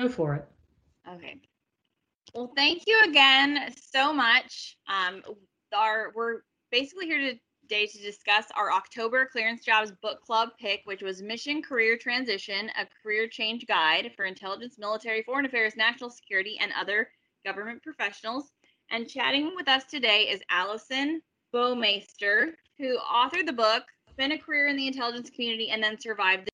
Go for it. Okay. Well, thank you again so much. Um, our we're basically here today to discuss our October Clearance Jobs Book Club pick, which was Mission Career Transition: A Career Change Guide for Intelligence, Military, Foreign Affairs, National Security, and Other Government Professionals. And chatting with us today is Allison Baumeister, who authored the book, spent a career in the intelligence community, and then survived the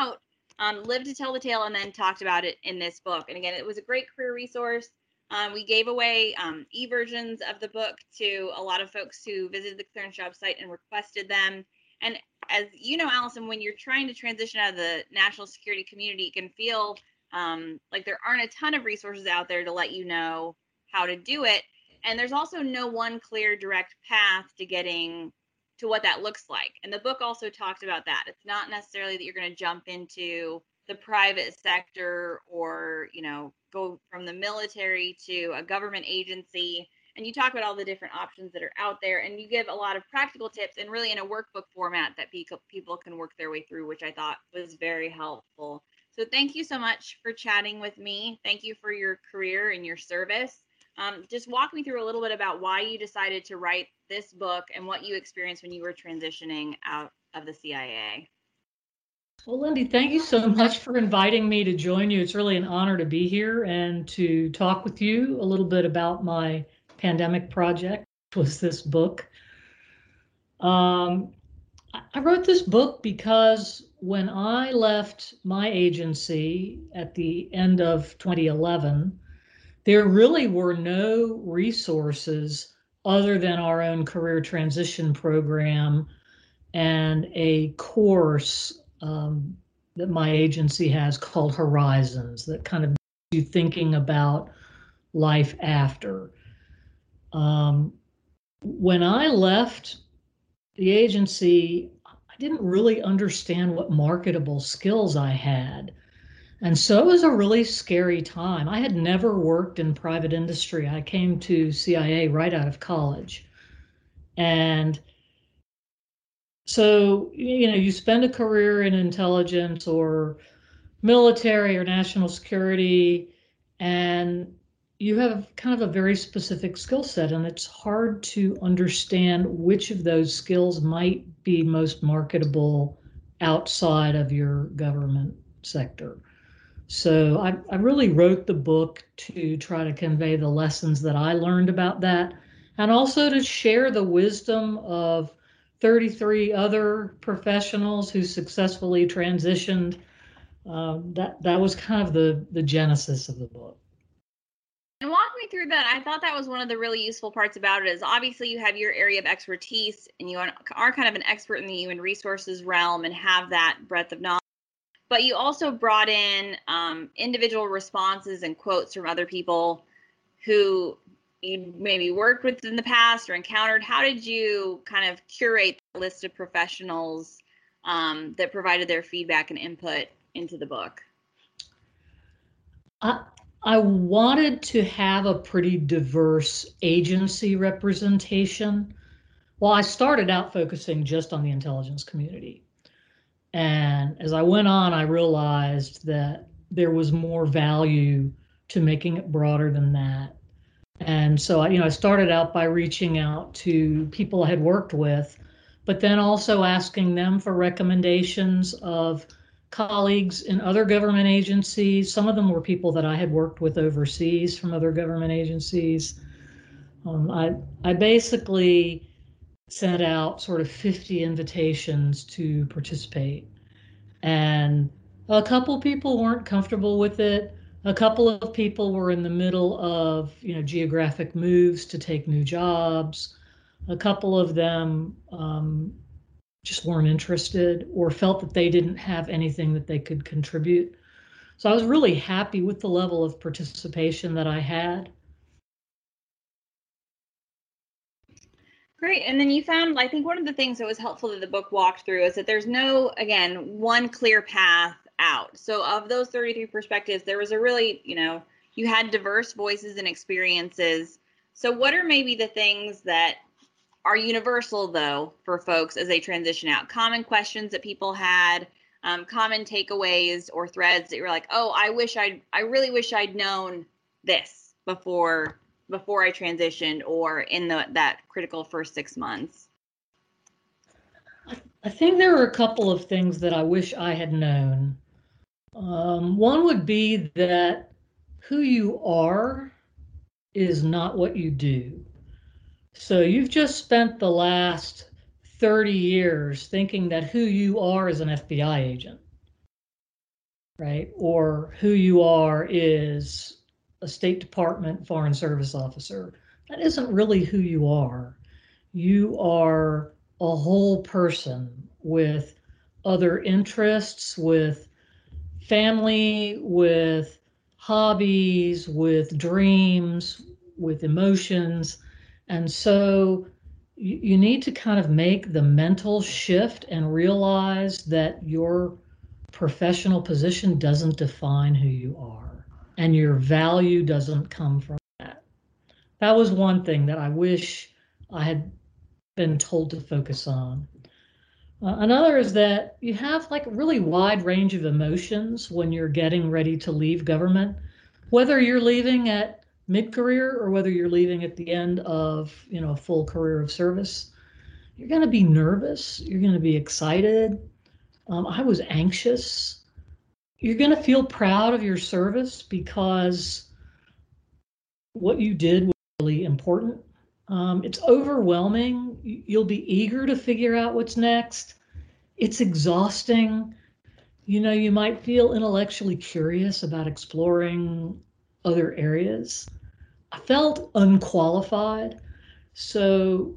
out um, lived to tell the tale and then talked about it in this book. And again, it was a great career resource. Um, we gave away um, e versions of the book to a lot of folks who visited the Clearance Job site and requested them. And as you know, Allison, when you're trying to transition out of the national security community, it can feel um, like there aren't a ton of resources out there to let you know how to do it. And there's also no one clear, direct path to getting to what that looks like. And the book also talked about that. It's not necessarily that you're going to jump into the private sector or, you know, go from the military to a government agency. And you talk about all the different options that are out there and you give a lot of practical tips and really in a workbook format that people can work their way through, which I thought was very helpful. So thank you so much for chatting with me. Thank you for your career and your service. Um, just walk me through a little bit about why you decided to write this book and what you experienced when you were transitioning out of the CIA. Well, Lindy, thank you so much for inviting me to join you. It's really an honor to be here and to talk with you a little bit about my pandemic project, was this book. Um, I wrote this book because when I left my agency at the end of 2011, there really were no resources other than our own career transition program and a course um, that my agency has called Horizons that kind of you thinking about life after. Um, when I left the agency, I didn't really understand what marketable skills I had. And so it was a really scary time. I had never worked in private industry. I came to CIA right out of college. And so, you know, you spend a career in intelligence or military or national security, and you have kind of a very specific skill set, and it's hard to understand which of those skills might be most marketable outside of your government sector. So I, I really wrote the book to try to convey the lessons that I learned about that and also to share the wisdom of 33 other professionals who successfully transitioned. Um, that that was kind of the the genesis of the book. And walk me through that. I thought that was one of the really useful parts about it. Is obviously you have your area of expertise, and you are kind of an expert in the human resources realm, and have that breadth of knowledge but you also brought in um, individual responses and quotes from other people who you maybe worked with in the past or encountered. How did you kind of curate the list of professionals um, that provided their feedback and input into the book? I, I wanted to have a pretty diverse agency representation. Well, I started out focusing just on the intelligence community. And as I went on, I realized that there was more value to making it broader than that. And so, I, you know, I started out by reaching out to people I had worked with, but then also asking them for recommendations of colleagues in other government agencies. Some of them were people that I had worked with overseas from other government agencies. Um, I, I basically sent out sort of 50 invitations to participate. And a couple people weren't comfortable with it. A couple of people were in the middle of, you know, geographic moves to take new jobs. A couple of them um, just weren't interested or felt that they didn't have anything that they could contribute. So I was really happy with the level of participation that I had. Great. And then you found, I think one of the things that was helpful that the book walked through is that there's no, again, one clear path out. So of those 33 perspectives, there was a really, you know, you had diverse voices and experiences. So what are maybe the things that are universal though for folks as they transition out? Common questions that people had, um, common takeaways or threads that you're like, oh, I wish I'd, I really wish I'd known this before before I transitioned or in the that critical first six months? I think there are a couple of things that I wish I had known. Um, one would be that who you are is not what you do. So you've just spent the last 30 years thinking that who you are is an FBI agent, right? Or who you are is a State Department Foreign Service officer. That isn't really who you are. You are a whole person with other interests, with family, with hobbies, with dreams, with emotions. And so you, you need to kind of make the mental shift and realize that your professional position doesn't define who you are and your value doesn't come from that. That was one thing that I wish I had been told to focus on. Uh, another is that you have like a really wide range of emotions when you're getting ready to leave government, whether you're leaving at mid-career or whether you're leaving at the end of you know a full career of service you're going to be nervous you're going to be excited um, i was anxious you're going to feel proud of your service because what you did was really important um, it's overwhelming you'll be eager to figure out what's next it's exhausting you know you might feel intellectually curious about exploring other areas. I felt unqualified. So,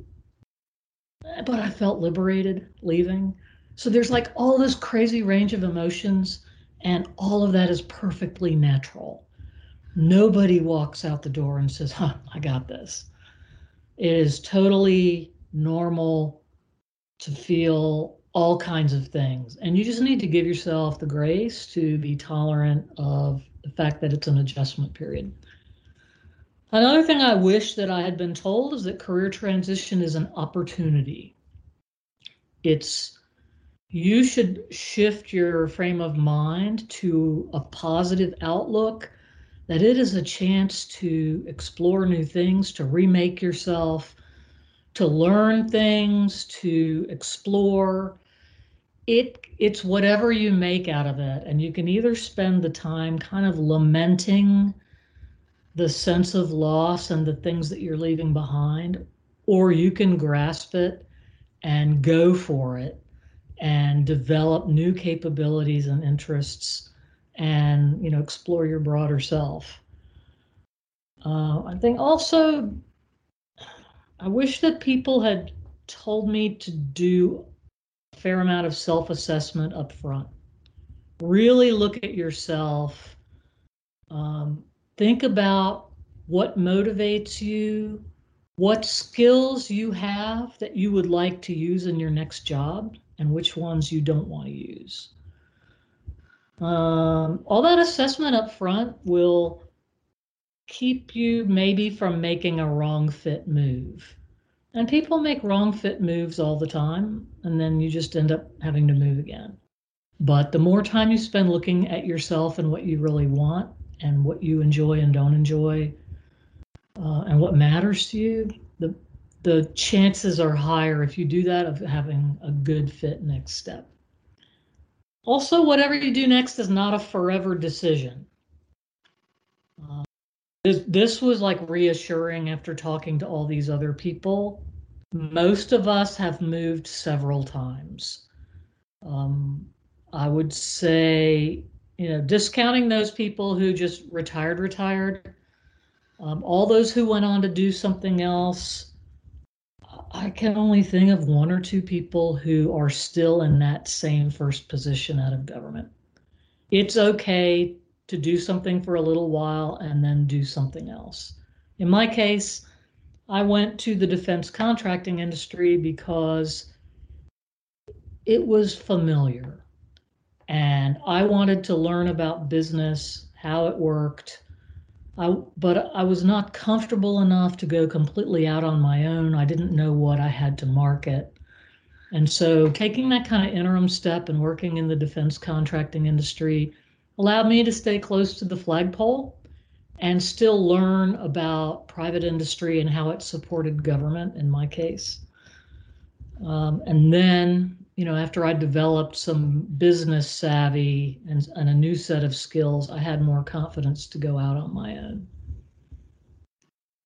but I felt liberated leaving. So there's like all this crazy range of emotions, and all of that is perfectly natural. Nobody walks out the door and says, huh, I got this. It is totally normal to feel all kinds of things. And you just need to give yourself the grace to be tolerant of the fact that it's an adjustment period. Another thing I wish that I had been told is that career transition is an opportunity. It's you should shift your frame of mind to a positive outlook that it is a chance to explore new things, to remake yourself, to learn things, to explore, it it's whatever you make out of it and you can either spend the time kind of lamenting the sense of loss and the things that you're leaving behind or you can grasp it and go for it and develop new capabilities and interests and you know explore your broader self uh, i think also i wish that people had told me to do a fair amount of self assessment up front. Really look at yourself. Um, think about what motivates you, what skills you have that you would like to use in your next job, and which ones you don't want to use. Um, all that assessment up front will keep you maybe from making a wrong fit move. And people make wrong fit moves all the time, and then you just end up having to move again. But the more time you spend looking at yourself and what you really want and what you enjoy and don't enjoy uh, and what matters to you, the chances are higher if you do that of having a good fit next step. Also, whatever you do next is not a forever decision. Uh, this, this was like reassuring after talking to all these other people most of us have moved several times. Um, I would say, you know, discounting those people who just retired, retired, um, all those who went on to do something else. I can only think of one or two people who are still in that same first position out of government. It's okay to do something for a little while and then do something else. In my case, I went to the defense contracting industry because it was familiar. And I wanted to learn about business, how it worked. I, but I was not comfortable enough to go completely out on my own. I didn't know what I had to market. And so taking that kind of interim step and working in the defense contracting industry allowed me to stay close to the flagpole and still learn about private industry and how it supported government in my case. Um, and then, you know, after I developed some business savvy and, and a new set of skills, I had more confidence to go out on my own.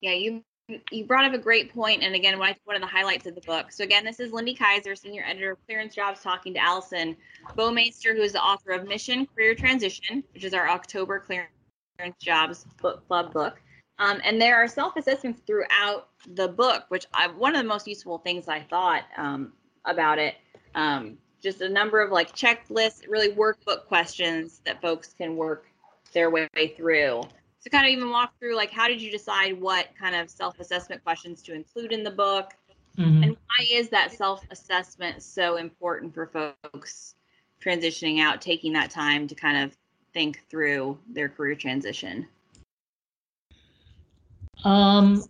Yeah, you you brought up a great point, and again, one of the highlights of the book. So again, this is Lindy Kyzer, senior editor of Clearance Jobs, talking to Allison Baumeister, who is the author of Mission Career Transition, which is our October Clearance Jobs book club book. Um, and there are self-assessments throughout the book, which I, one of the most useful things I thought um, about it. Um, just a number of like checklists, really workbook questions that folks can work their way through. So kind of even walk through like how did you decide what kind of self-assessment questions to include in the book, mm-hmm. and why is that self-assessment so important for folks transitioning out, taking that time to kind of think through their career transition? Um,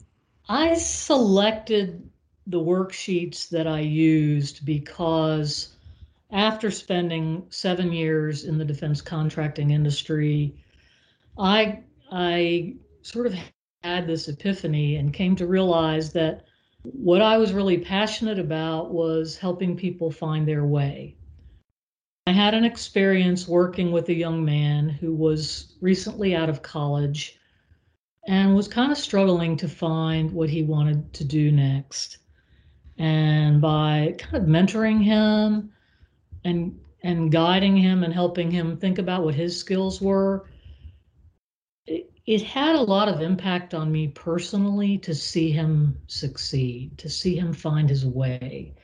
I selected the worksheets that I used because after spending seven years in the defense contracting industry, I I sort of had this epiphany and came to realize that what I was really passionate about was helping people find their way. I had an experience working with a young man who was recently out of college and was kind of struggling to find what he wanted to do next. And by kind of mentoring him and and guiding him and helping him think about what his skills were, it, it had a lot of impact on me personally to see him succeed, to see him find his way.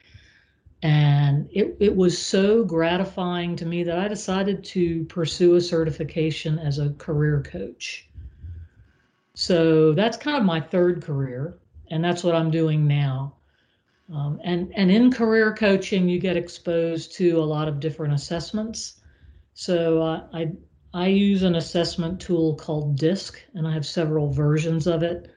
And it, it was so gratifying to me that I decided to pursue a certification as a career coach. So that's kind of my third career, and that's what I'm doing now. Um, and and in career coaching, you get exposed to a lot of different assessments. So uh, I I use an assessment tool called DISC, and I have several versions of it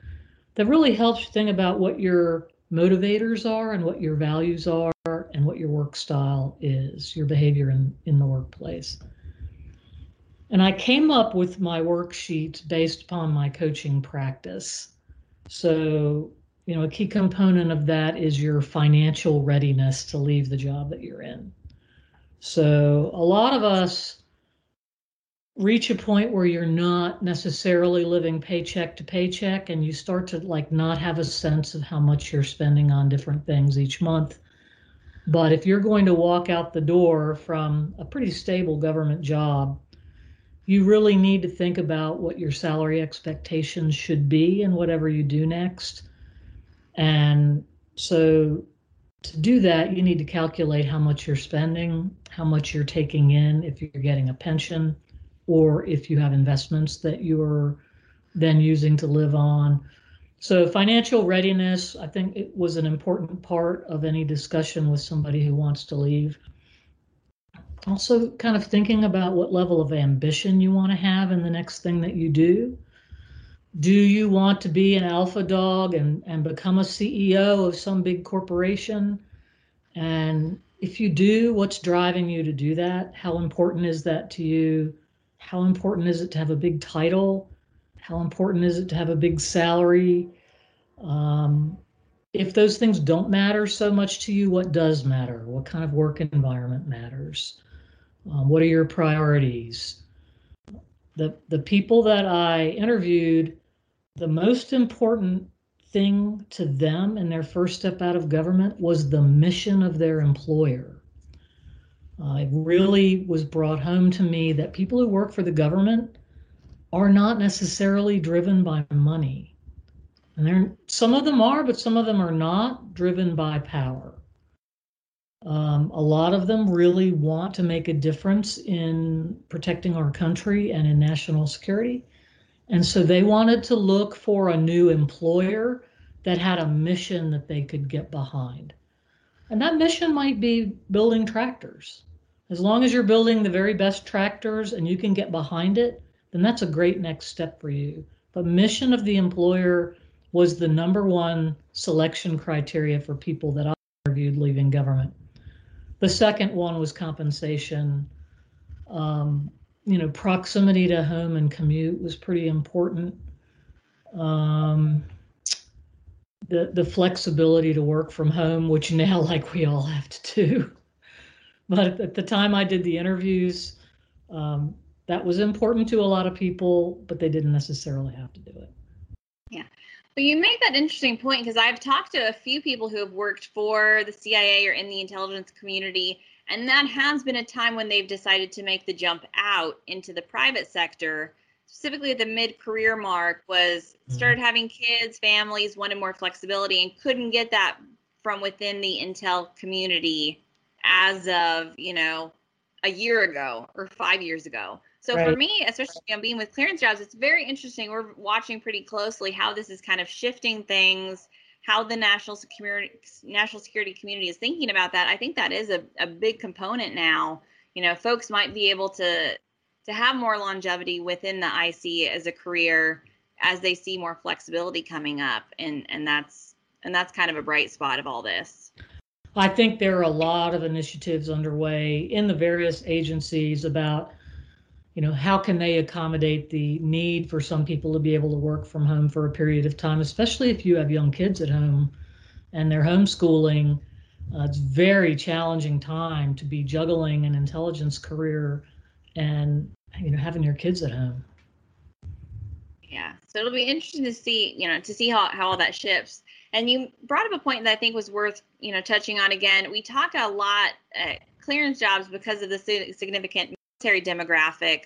that really helps you think about what your motivators are and what your values are and what your work style is, your behavior in, in the workplace. And I came up with my worksheets based upon my coaching practice. So, you know, a key component of that is your financial readiness to leave the job that you're in. So, a lot of us reach a point where you're not necessarily living paycheck to paycheck and you start to like not have a sense of how much you're spending on different things each month. But if you're going to walk out the door from a pretty stable government job, you really need to think about what your salary expectations should be and whatever you do next. And so to do that, you need to calculate how much you're spending, how much you're taking in if you're getting a pension, or if you have investments that you're then using to live on. So financial readiness, I think it was an important part of any discussion with somebody who wants to leave also kind of thinking about what level of ambition you want to have in the next thing that you do. Do you want to be an alpha dog and, and become a CEO of some big corporation? And if you do, what's driving you to do that? How important is that to you? How important is it to have a big title? How important is it to have a big salary? Um, if those things don't matter so much to you, what does matter? What kind of work environment matters? Um, what are your priorities? The, the people that I interviewed, the most important thing to them in their first step out of government was the mission of their employer. Uh, it really was brought home to me that people who work for the government are not necessarily driven by money. And there, some of them are, but some of them are not driven by power. Um, a lot of them really want to make a difference in protecting our country and in national security. And so they wanted to look for a new employer that had a mission that they could get behind. And that mission might be building tractors. As long as you're building the very best tractors and you can get behind it, then that's a great next step for you. But mission of the employer was the number one selection criteria for people that I interviewed leaving government. The second one was compensation. Um, you know, proximity to home and commute was pretty important. Um, the the flexibility to work from home, which now like we all have to do. But at the time I did the interviews, um, that was important to a lot of people, but they didn't necessarily have to do it. Yeah. Well, you make that interesting point because I've talked to a few people who have worked for the CIA or in the intelligence community, and that has been a time when they've decided to make the jump out into the private sector specifically at the mid-career mark was mm-hmm. started having kids families wanted more flexibility and couldn't get that from within the intel community as of you know a year ago or five years ago so right. for me especially you know, being with clearance jobs it's very interesting we're watching pretty closely how this is kind of shifting things how the national security national security community is thinking about that i think that is a, a big component now you know folks might be able to to have more longevity within the IC as a career as they see more flexibility coming up and and that's and that's kind of a bright spot of all this. I think there are a lot of initiatives underway in the various agencies about you know how can they accommodate the need for some people to be able to work from home for a period of time especially if you have young kids at home and they're homeschooling? Uh, it's very challenging time to be juggling an intelligence career and you know having your kids at home. Yeah so it'll be interesting to see you know to see how, how all that shifts. And you brought up a point that i think was worth you know touching on again. We talk a lot at clearance jobs because of the significant demographic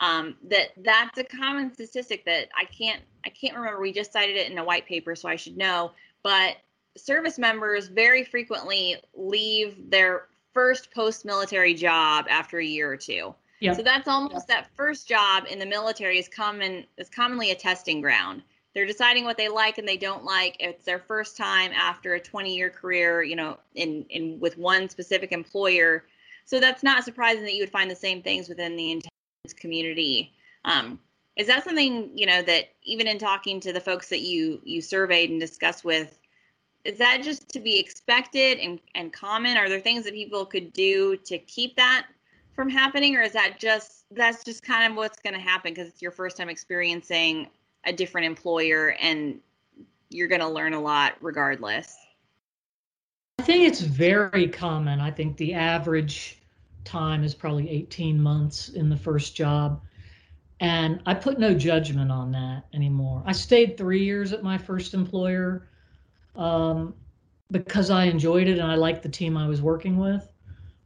um, that that's a common statistic that i can't i can't remember we just cited it in a white paper so i should know but service members very frequently leave their first post-military job after a year or two so that's almost that first job in the military is common is commonly a testing ground. They're deciding what they like and they don't like. It's their first time after a 20 year career, you know, in in with one specific employer. So that's not surprising that you would find the same things within the intelligence community. Um, is that something you know that even in talking to the folks that you you surveyed and discussed with, is that just to be expected and and common? Are there things that people could do to keep that from happening or is that just that's just kind of what's going to happen because it's your first time experiencing a different employer and you're going to learn a lot regardless think it's very common. I think the average time is probably 18 months in the first job. And i put no judgment on that anymore. I stayed three years at my first employer um, because i enjoyed it and i liked the team i was working with.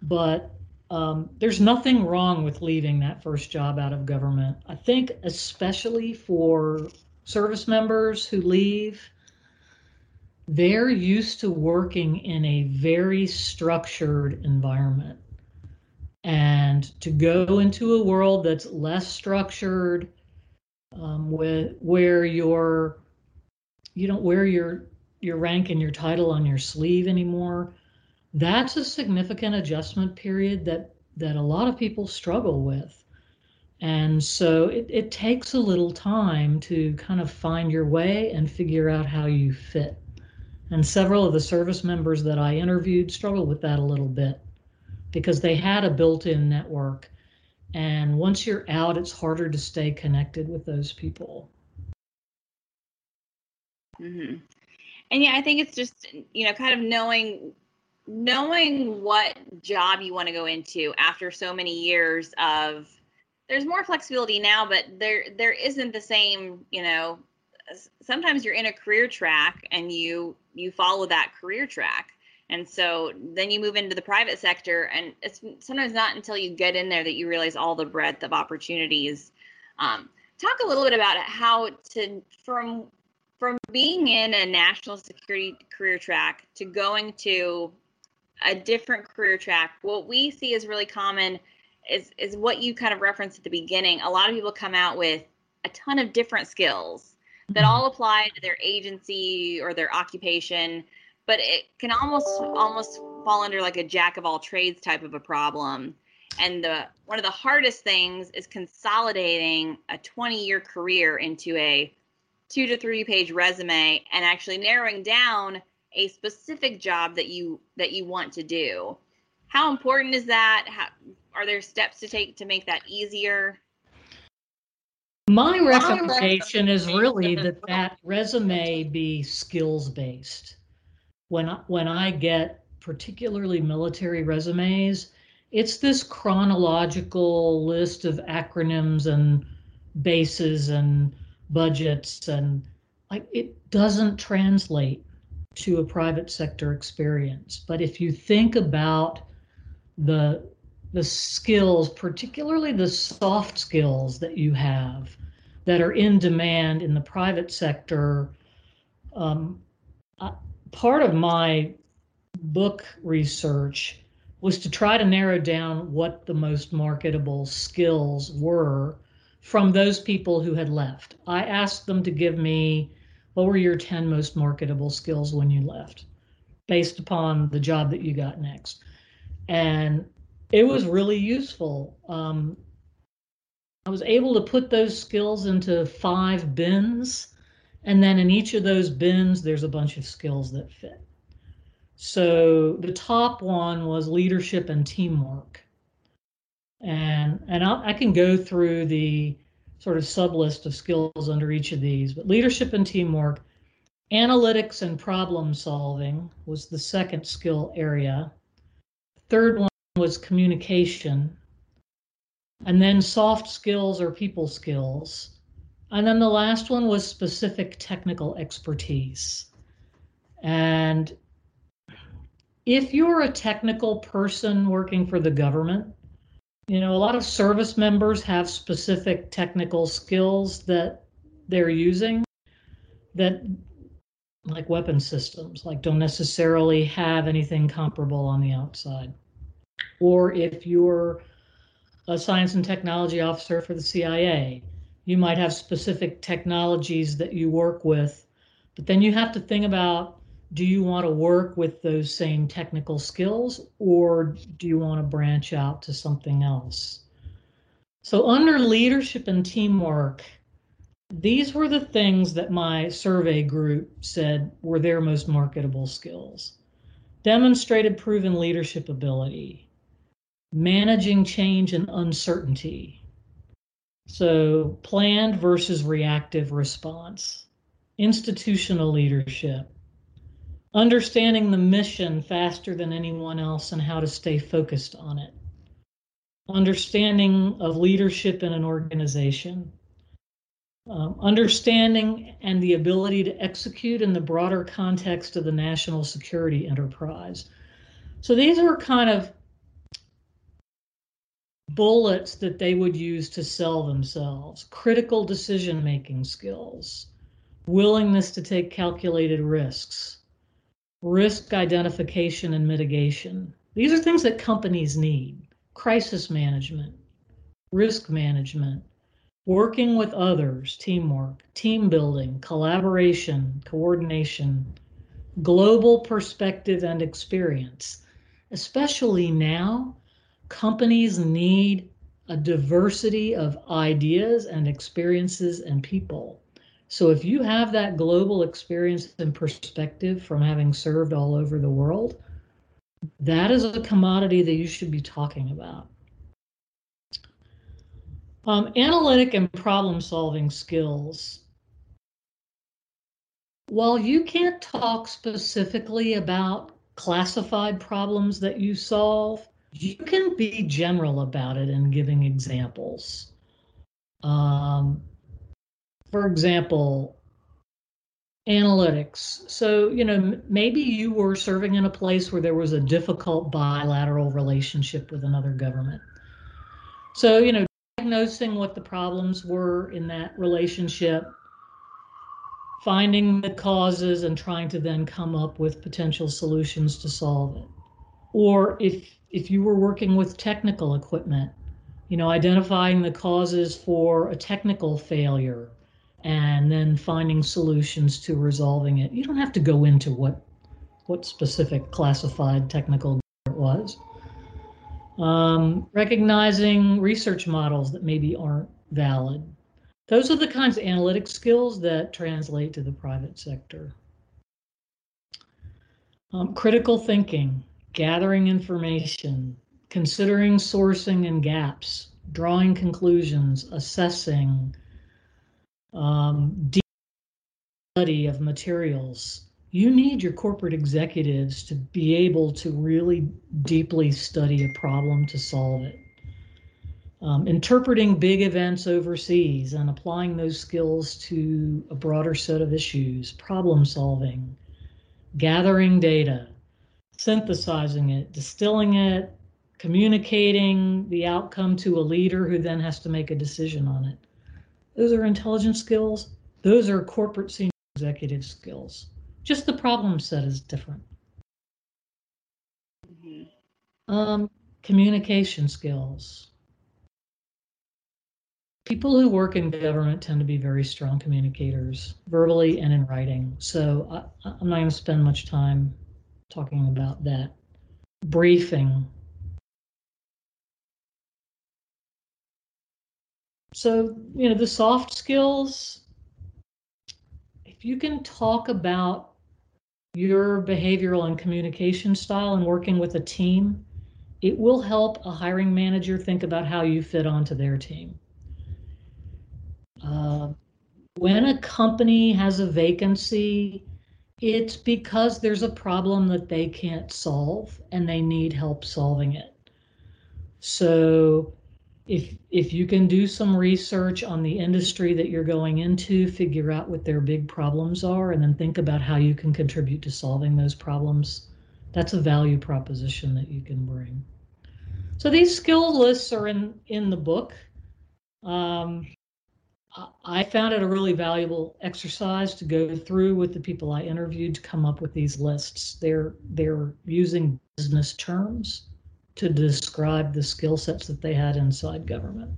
But um, there's nothing wrong with leaving that first job out of government. I think, especially for service members who leave, they're used to working in a very structured environment. And to go into a world that's less structured, um, with, where you're, you don't wear your your rank and your title on your sleeve anymore that's a significant adjustment period that that a lot of people struggle with and so it, it takes a little time to kind of find your way and figure out how you fit and several of the service members that i interviewed struggled with that a little bit because they had a built-in network and once you're out it's harder to stay connected with those people mm-hmm. and yeah i think it's just you know kind of knowing knowing what job you want to go into after so many years of there's more flexibility now but there there isn't the same you know sometimes you're in a career track and you you follow that career track. And so then you move into the private sector and it's sometimes not until you get in there that you realize all the breadth of opportunities. Um, talk a little bit about how to from from being in a national security career track to going to a different career track, what we see is really common is is what you kind of referenced at the beginning. A lot of people come out with a ton of different skills that mm-hmm. all apply to their agency or their occupation, but it can almost almost fall under like a jack of all trades type of a problem. And the one of the hardest things is consolidating a 20 year career into a two to three page resume and actually narrowing down a specific job that you that you want to do how important is that? How, are there steps to take to make that easier? My recommendation is really that that resume be skills based. When I, when I get particularly military resumes, it's this chronological list of acronyms and bases and budgets and like it doesn't translate to a private sector experience. But if you think about the the skills, particularly the soft skills that you have that are in demand in the private sector, um, part of my book research was to try to narrow down what the most marketable skills were from those people who had left. I asked them to give me what were your 10 most marketable skills when you left based upon the job that you got next. And it was really useful. Um, I was able to put those skills into five bins. And then in each of those bins, there's a bunch of skills that fit. So the top one was leadership and teamwork. And, and I, I can go through the sort of sub list of skills under each of these, but leadership and teamwork, analytics and problem solving was the second skill area. Third one was communication. And then soft skills or people skills. And then the last one was specific technical expertise. And if you're a technical person working for the government, you know, a lot of service members have specific technical skills that they're using that like weapon systems, like don't necessarily have anything comparable on the outside. Or if you're a science and technology officer for the CIA, you might have specific technologies that you work with, but then you have to think about do you want to work with those same technical skills or do you want to branch out to something else? So, under leadership and teamwork, these were the things that my survey group said were their most marketable skills. Demonstrated proven leadership ability, managing change and uncertainty. So, planned versus reactive response, institutional leadership, understanding the mission faster than anyone else and how to stay focused on it, understanding of leadership in an organization, um, understanding and the ability to execute in the broader context of the national security enterprise. So these are kind of bullets that they would use to sell themselves critical decision making skills, willingness to take calculated risks risk identification and mitigation. These are things that companies need crisis management, risk management, working with others, teamwork, team building, collaboration, coordination, global perspective and experience. Especially now, companies need a diversity of ideas and experiences and people. So if you have that global experience and perspective from having served all over the world, that is a commodity that you should be talking about. Um, analytic and problem solving skills. While you can't talk specifically about classified problems that you solve, you can be general about it and giving examples. Um, for example, analytics. So, you know, maybe you were serving in a place where there was a difficult bilateral relationship with another government. So, you know, diagnosing what the problems were in that relationship, finding the causes and trying to then come up with potential solutions to solve it. Or if if you were working with technical equipment, you know, identifying the causes for a technical failure and then finding solutions to resolving it. You don't have to go into what what specific classified technical it was. Um, recognizing research models that maybe aren't valid. Those are the kinds of analytic skills that translate to the private sector. Um, critical thinking. Gathering information, considering sourcing and gaps, drawing conclusions, assessing, um, deep study of materials. You need your corporate executives to be able to really deeply study a problem to solve it. Um, interpreting big events overseas and applying those skills to a broader set of issues, problem solving, gathering data, synthesizing it, distilling it, communicating the outcome to a leader who then has to make a decision on it. Those are intelligence skills. Those are corporate senior executive skills. Just the problem set is different. Mm-hmm. Um, communication skills. People who work in government tend to be very strong communicators, verbally and in writing. So I, I'm not going to spend much time talking about that. Briefing. So, you know, the soft skills, if you can talk about your behavioral and communication style and working with a team, it will help a hiring manager think about how you fit onto their team. Uh, when a company has a vacancy, it's because there's a problem that they can't solve and they need help solving it. So if if you can do some research on the industry that you're going into, figure out what their big problems are and then think about how you can contribute to solving those problems, that's a value proposition that you can bring. So these skill lists are in in the book. Um, I found it a really valuable exercise to go through with the people I interviewed to come up with these lists. They're they're using business terms to describe the skill sets that they had inside government.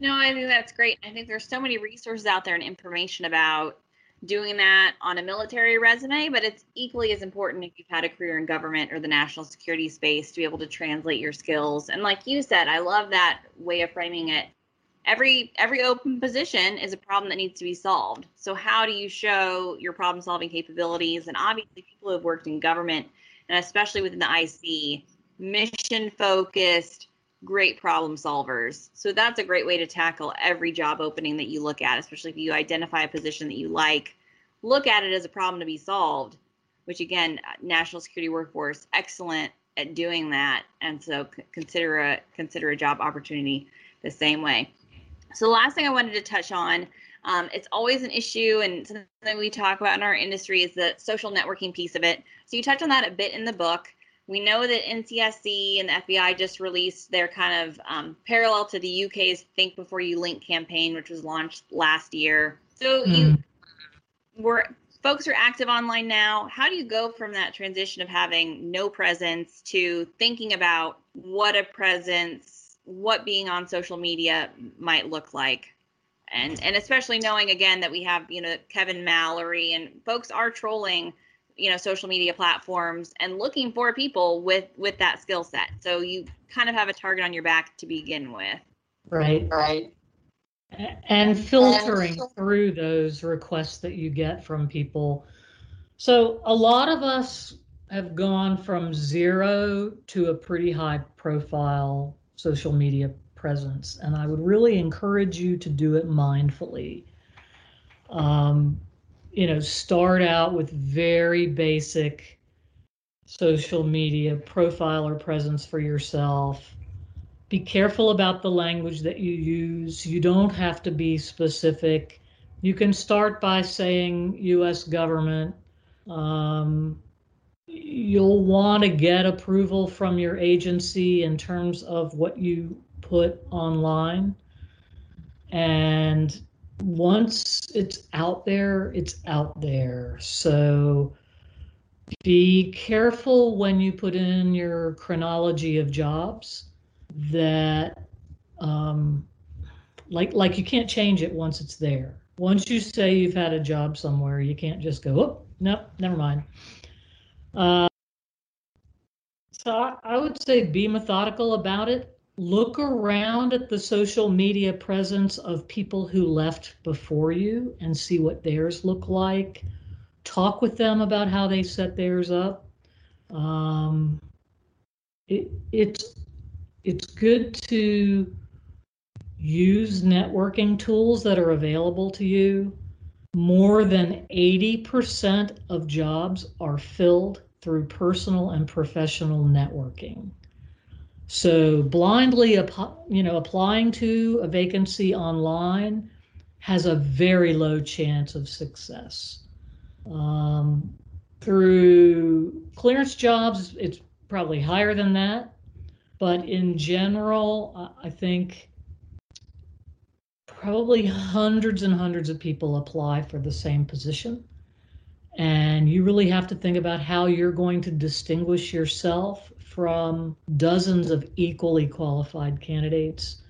No, I think that's great. I think there's so many resources out there and information about doing that on a military resume, but it's equally as important if you've had a career in government or the national security space to be able to translate your skills. And like you said, I love that way of framing it every every open position is a problem that needs to be solved. So how do you show your problem solving capabilities? And obviously people who have worked in government and especially within the ic mission focused great problem solvers. So that's a great way to tackle every job opening that you look at especially if you identify a position that you like. Look at it as a problem to be solved which again uh, national security workforce excellent at doing that. And so consider a consider a job opportunity the same way so the last thing I wanted to touch on, um, it's always an issue and something we talk about in our industry is the social networking piece of it. So you touch on that a bit in the book. We know that NCSC and the FBI just released their kind of um, parallel to the UK's Think Before You Link campaign, which was launched last year. So mm. you were folks are active online now. How do you go from that transition of having no presence to thinking about what a presence what being on social media might look like. And and especially knowing again that we have you know Kevin Mallory and folks are trolling you know social media platforms and looking for people with with that skill set. So you kind of have a target on your back to begin with. Right. Right. And filtering through those requests that you get from people. So a lot of us have gone from zero to a pretty high profile social media presence. And I would really encourage you to do it mindfully. Um, you know, start out with very basic social media profile or presence for yourself. Be careful about the language that you use. You don't have to be specific. You can start by saying US government. Um, you'll want to get approval from your agency in terms of what you put online. And once it's out there, it's out there. So be careful when you put in your chronology of jobs that um, like like you can't change it once it's there. Once you say you've had a job somewhere, you can't just go, oh, no, never mind. Uh, so I, I would say be methodical about it. Look around at the social media presence of people who left before you and see what theirs look like. Talk with them about how they set theirs up. Um, it, it's it's good to use networking tools that are available to you. More than 80% of jobs are filled through personal and professional networking. So blindly, you know, applying to a vacancy online has a very low chance of success. Um, through clearance jobs, it's probably higher than that. But in general, I think probably hundreds and hundreds of people apply for the same position. And you really have to think about how you're going to distinguish yourself from dozens of equally qualified candidates.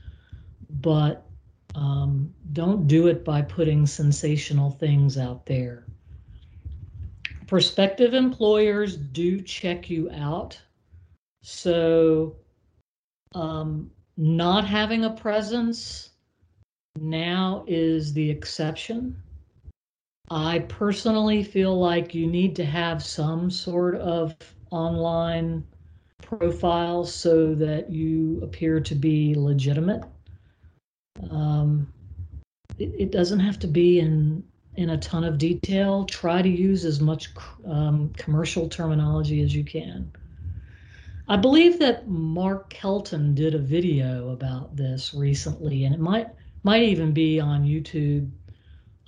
But um, don't do it by putting sensational things out there. Prospective employers do check you out. So, um, not having a presence now is the exception. I personally feel like you need to have some sort of online profile so that you appear to be legitimate. Um, it, it, doesn't have to be in in a ton of detail. Try to use as much um, commercial terminology as you can. I believe that Mark Kelton did a video about this recently, and it might might even be on YouTube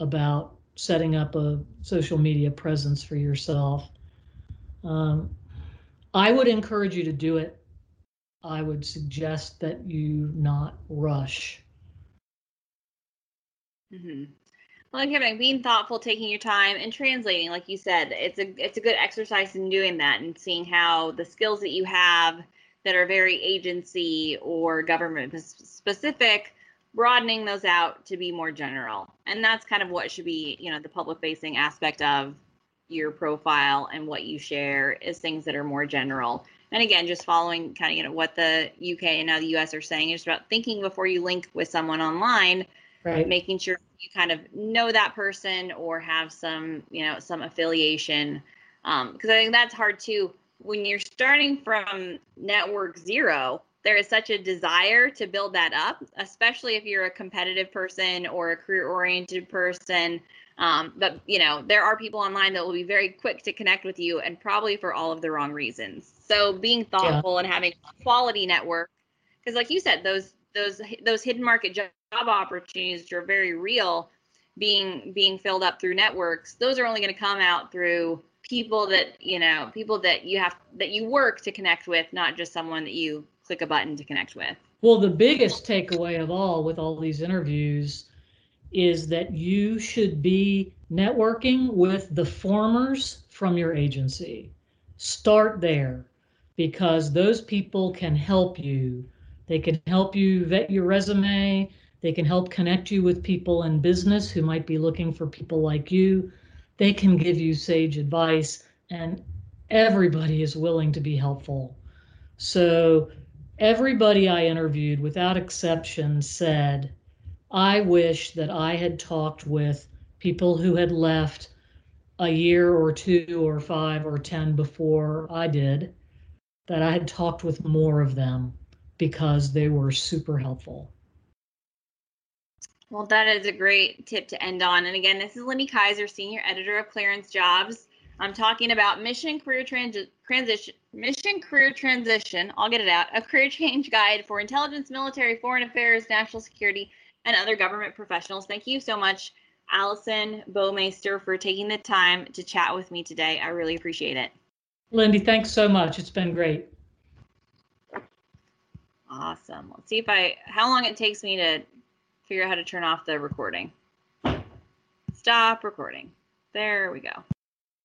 about setting up a social media presence for yourself. Um, I would encourage you to do it. I would suggest that you not rush. Mm-hmm. Well, Kevin, being thoughtful, taking your time, and translating, like you said, it's a it's a good exercise in doing that and seeing how the skills that you have that are very agency or government specific broadening those out to be more general. And that's kind of what should be, you know, the public facing aspect of your profile and what you share is things that are more general. And again, just following kind of, you know, what the UK and now the US are saying is about thinking before you link with someone online, right. making sure you kind of know that person or have some, you know, some affiliation. Um, because I think that's hard too. When you're starting from network zero, there is such a desire to build that up, especially if you're a competitive person or a career oriented person. Um, but you know, there are people online that will be very quick to connect with you and probably for all of the wrong reasons. So being thoughtful yeah. and having a quality network, because like you said, those those those hidden market job opportunities which are very real, being being filled up through networks, those are only going to come out through people that you know people that you have that you work to connect with not just someone that you click a button to connect with. Well, the biggest takeaway of all with all these interviews is that you should be networking with the formers from your agency. Start there because those people can help you. They can help you vet your resume. They can help connect you with people in business who might be looking for people like you. They can give you sage advice, and everybody is willing to be helpful. So everybody I interviewed, without exception, said, I wish that I had talked with people who had left a year or two or five or 10 before I did, that I had talked with more of them because they were super helpful. Well, that is a great tip to end on. And again, this is Lindy Kyzer, Senior Editor of Clearance Jobs. I'm talking about mission career transi- transition, mission career transition. I'll get it out. A career change guide for intelligence, military, foreign affairs, national security, and other government professionals. Thank you so much, Allison Bouwmeester, for taking the time to chat with me today. I really appreciate it. Lindy, thanks so much. It's been great. Awesome. Let's see if I how long it takes me to figure out how to turn off the recording. Stop recording. There we go.